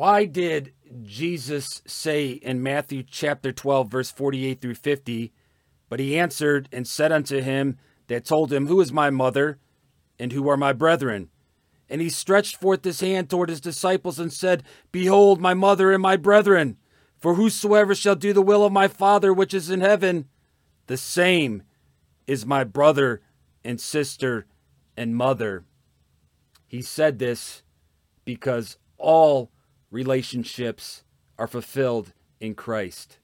Why did Jesus say in Matthew chapter 12, verse 48 through 50, But he answered and said unto him that told him, Who is my mother and who are my brethren? And he stretched forth his hand toward his disciples and said, Behold, my mother and my brethren. For whosoever shall do the will of my Father which is in heaven, the same is my brother and sister and mother. He said this because all relationships are fulfilled in Christ.